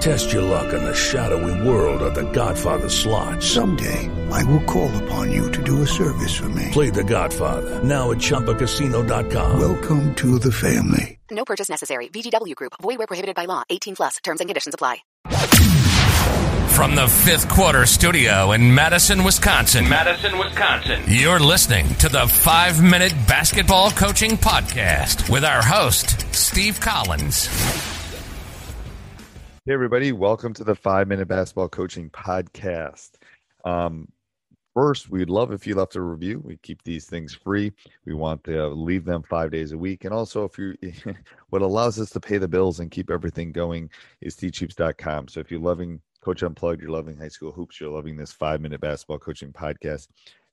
Test your luck in the shadowy world of The Godfather slot. Someday, I will call upon you to do a service for me. Play The Godfather now at ChumbaCasino.com. Welcome to the family. No purchase necessary. VGW Group. Void where prohibited by law. 18 plus. Terms and conditions apply. From the fifth quarter studio in Madison, Wisconsin. Madison, Wisconsin. You're listening to the five minute basketball coaching podcast with our host, Steve Collins. Hey, everybody. Welcome to the five minute basketball coaching podcast. Um, first, we'd love if you left a review. We keep these things free. We want to leave them five days a week. And also, if you, what allows us to pay the bills and keep everything going is teachhoops.com. So if you're loving Coach Unplugged, you're loving high school hoops, you're loving this five minute basketball coaching podcast,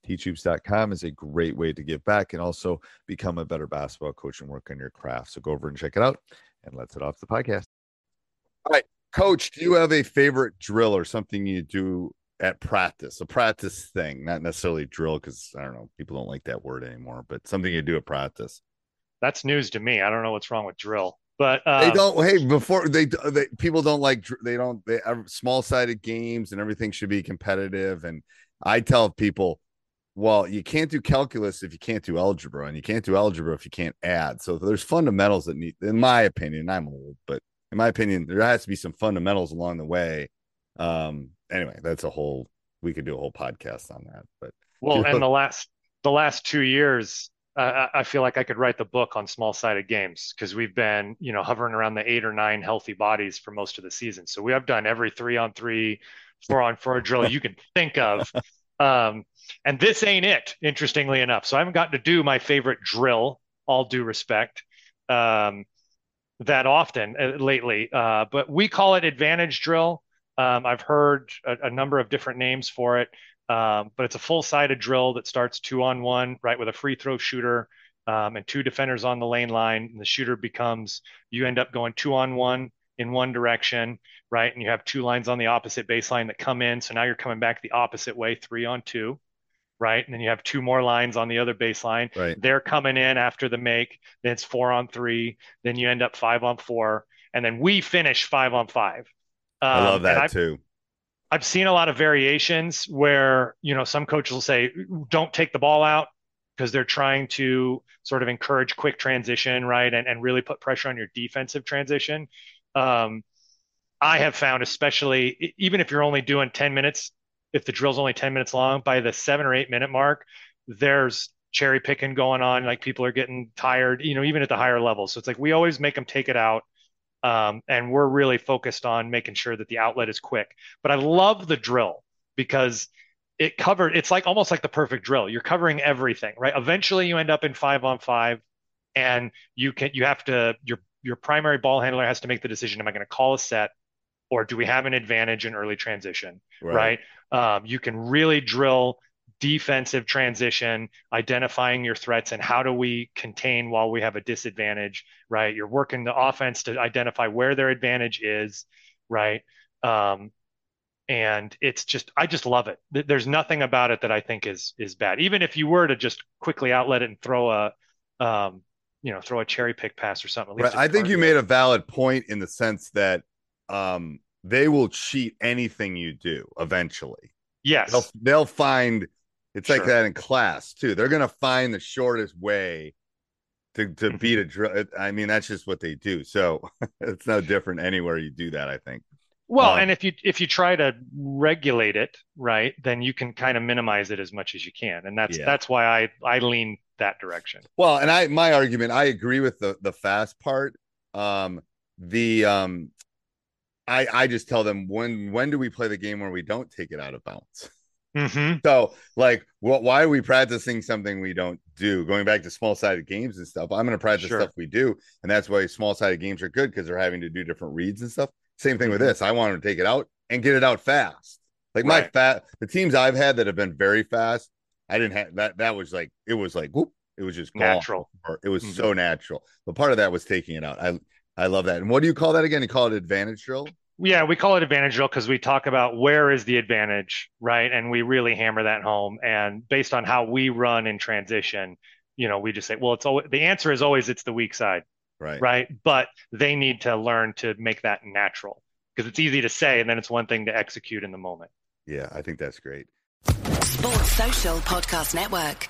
teachhoops.com is a great way to give back and also become a better basketball coach and work on your craft. So go over and check it out and let's head off the podcast. All right. Coach, do you have a favorite drill or something you do at practice? A practice thing, not necessarily drill, because I don't know, people don't like that word anymore, but something you do at practice. That's news to me. I don't know what's wrong with drill, but um, they don't. Hey, before they, they people don't like they don't they small sided games and everything should be competitive. And I tell people, well, you can't do calculus if you can't do algebra, and you can't do algebra if you can't add. So there's fundamentals that need, in my opinion, I'm old, but in my opinion, there has to be some fundamentals along the way. Um, anyway, that's a whole we could do a whole podcast on that. But well, and the last the last two years, uh, I feel like I could write the book on small sided games because we've been you know hovering around the eight or nine healthy bodies for most of the season. So we have done every three on three, four on four drill you can think of. Um, and this ain't it, interestingly enough. So I haven't gotten to do my favorite drill, all due respect. Um, that often uh, lately, uh, but we call it advantage drill. Um, I've heard a, a, number of different names for it, um, but it's a full sided drill that starts two on one, right, with a free throw shooter um, and two defenders on the lane line. And the shooter becomes, you end up going two on one in one direction, right? And you have two lines on the opposite baseline that come in. So now you're coming back the opposite way, three on two right? And then you have two more lines on the other baseline. Right. They're coming in after the make. Then it's four on three. Then you end up five on four. And then we finish five on five. Um, I love that I've, too. I've seen a lot of variations where, you know, some coaches will say, don't take the ball out because they're trying to sort of encourage quick transition, right? And, and really put pressure on your defensive transition. Um, I have found, especially even if you're only doing 10 minutes if the drill's only 10 minutes long, by the seven or eight minute mark, there's cherry picking going on. Like people are getting tired, you know, even at the higher levels. So it's like we always make them take it out. Um, and we're really focused on making sure that the outlet is quick. But I love the drill because it covered, it's like almost like the perfect drill. You're covering everything, right? Eventually you end up in five on five and you can, you have to, your, your primary ball handler has to make the decision. Am I going to call a set or do we have an advantage in early transition? Right. right? Um, you can really drill defensive transition, identifying your threats and how do we contain while we have a disadvantage, right? You're working the offense to identify where their advantage is, right? Um, and it's just I just love it. There's nothing about it that I think is is bad. Even if you were to just quickly outlet it and throw a um, you know, throw a cherry pick pass or something. Right. I think you made a valid point in the sense that um, they will cheat anything you do eventually. Yes. They'll, they'll find it's sure. like that in class too. They're going to find the shortest way to, to mm-hmm. beat a drill. I mean, that's just what they do. So it's no different anywhere you do that, I think. Well, um, and if you if you try to regulate it, right, then you can kind of minimize it as much as you can. And that's yeah. that's why I I lean that direction. Well, and I my argument, I agree with the the fast part. Um the um I I just tell them when when do we play the game where we don't take it out of bounds? Mm-hmm. So like what why are we practicing something we don't do? Going back to small sided games and stuff. I'm gonna practice sure. stuff we do, and that's why small sided games are good because they're having to do different reads and stuff. Same thing with mm-hmm. this. I want to take it out and get it out fast. Like right. my fat the teams I've had that have been very fast, I didn't have that. That was like it was like whoop. It was just natural. It was mm-hmm. so natural. But part of that was taking it out. I I love that. And what do you call that again? You call it advantage drill? Yeah, we call it advantage drill because we talk about where is the advantage, right? And we really hammer that home. And based on how we run in transition, you know, we just say, well, it's always the answer is always it's the weak side. Right. Right. But they need to learn to make that natural because it's easy to say and then it's one thing to execute in the moment. Yeah, I think that's great. Sports Social Podcast Network.